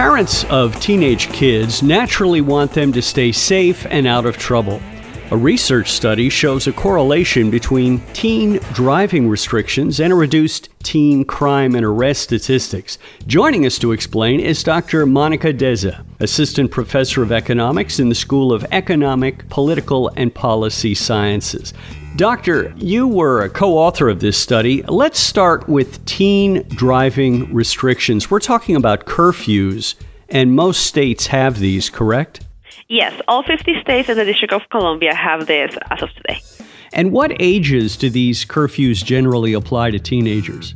Parents of teenage kids naturally want them to stay safe and out of trouble. A research study shows a correlation between teen driving restrictions and a reduced teen crime and arrest statistics. Joining us to explain is Dr. Monica Deza, Assistant Professor of Economics in the School of Economic, Political, and Policy Sciences. Doctor, you were a co author of this study. Let's start with teen driving restrictions. We're talking about curfews, and most states have these, correct? Yes, all 50 states and the District of Columbia have this as of today. And what ages do these curfews generally apply to teenagers?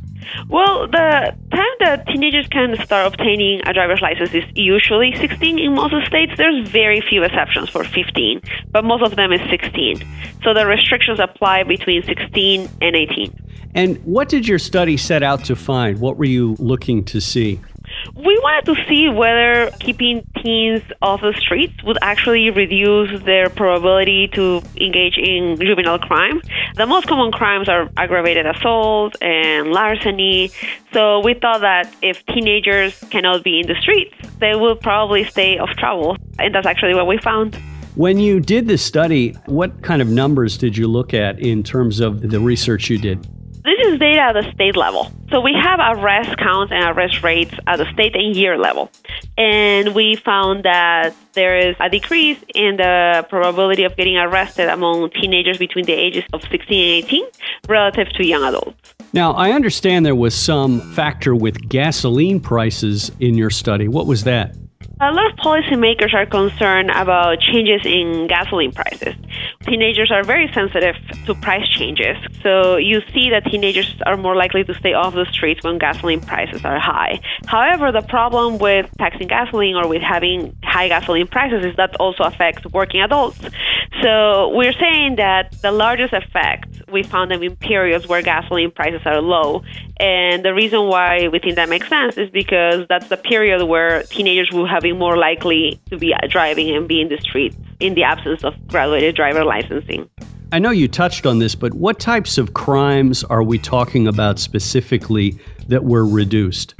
Well, the time that teenagers can start obtaining a driver's license is usually 16 in most states. There's very few exceptions for 15, but most of them is 16. So the restrictions apply between 16 and 18. And what did your study set out to find? What were you looking to see? We wanted to see whether keeping teens off the streets would actually reduce their probability to engage in juvenile crime. The most common crimes are aggravated assault and larceny. So we thought that if teenagers cannot be in the streets, they will probably stay off trouble. And that's actually what we found. When you did this study, what kind of numbers did you look at in terms of the research you did? This is data at the state level. So we have arrest counts and arrest rates at the state and year level. And we found that there is a decrease in the probability of getting arrested among teenagers between the ages of 16 and 18 relative to young adults. Now, I understand there was some factor with gasoline prices in your study. What was that? A lot of policymakers are concerned about changes in gasoline prices. Teenagers are very sensitive to price changes, so you see that teenagers are more likely to stay off the streets when gasoline prices are high. However, the problem with taxing gasoline or with having high gasoline prices is that also affects working adults. So we're saying that the largest effect we found them in periods where gasoline prices are low. And the reason why we think that makes sense is because that's the period where teenagers will have been more likely to be driving and be in the streets in the absence of graduated driver licensing. I know you touched on this, but what types of crimes are we talking about specifically that were reduced?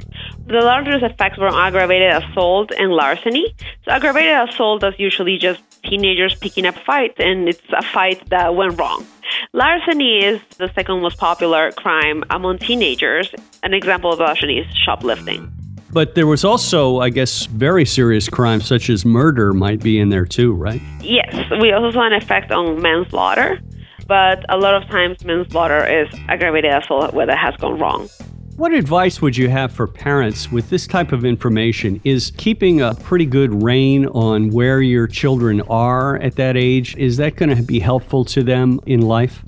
The largest effects were aggravated assault and larceny. So, aggravated assault is usually just teenagers picking up fights, and it's a fight that went wrong. Larceny is the second most popular crime among teenagers. An example of larceny is shoplifting. But there was also, I guess, very serious crimes such as murder might be in there too, right? Yes, we also saw an effect on manslaughter, but a lot of times manslaughter is aggravated assault where that has gone wrong. What advice would you have for parents with this type of information? Is keeping a pretty good rein on where your children are at that age, is that going to be helpful to them in life?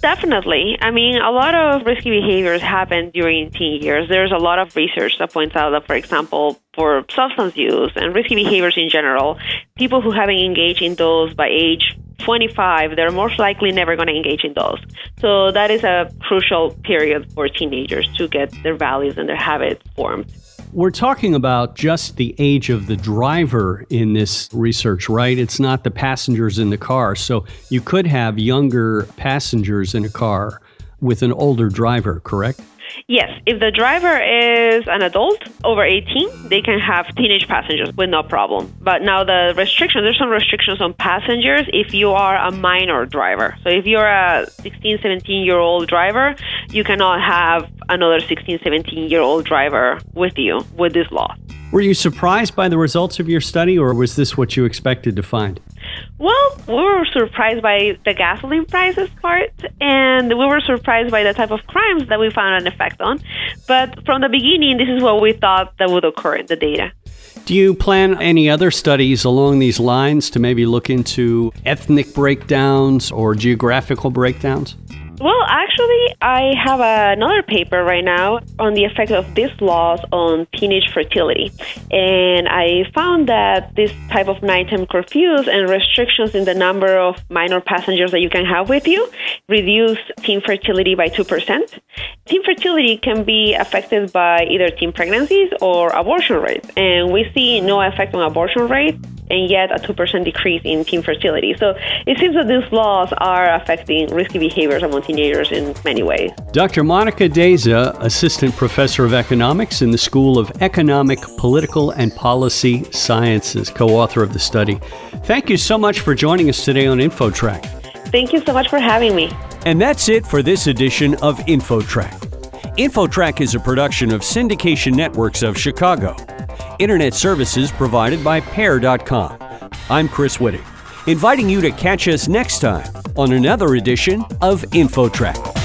Definitely. I mean, a lot of risky behaviors happen during teen years. There's a lot of research that points out that, for example, for substance use and risky behaviors in general, people who haven't engaged in those by age 25, they're most likely never going to engage in those. So that is a crucial period for teenagers to get their values and their habits formed. We're talking about just the age of the driver in this research, right? It's not the passengers in the car. So you could have younger passengers in a car with an older driver, correct? Yes, if the driver is an adult over 18, they can have teenage passengers with no problem. But now the restrictions, there's some restrictions on passengers if you are a minor driver. So if you're a 16, 17 year old driver, you cannot have another 16, 17 year old driver with you with this law. Were you surprised by the results of your study, or was this what you expected to find? Well, we were surprised by the gasoline prices part, and we were surprised by the type of crimes that we found an effect on. But from the beginning, this is what we thought that would occur in the data. Do you plan any other studies along these lines to maybe look into ethnic breakdowns or geographical breakdowns? Well, actually, I have another paper right now on the effect of these laws on teenage fertility. And I found that this type of nighttime curfews and restrictions in the number of minor passengers that you can have with you reduce teen fertility by 2%. Teen fertility can be affected by either teen pregnancies or abortion rates, and we see no effect on abortion rate and yet a 2% decrease in teen fertility. So it seems that these laws are affecting risky behaviors among teenagers in many ways. Dr. Monica Deza, Assistant Professor of Economics in the School of Economic, Political, and Policy Sciences, co author of the study. Thank you so much for joining us today on InfoTrack. Thank you so much for having me. And that's it for this edition of InfoTrack. InfoTrack is a production of Syndication Networks of Chicago. Internet services provided by Pair.com. I'm Chris Whitting, inviting you to catch us next time on another edition of InfoTrack.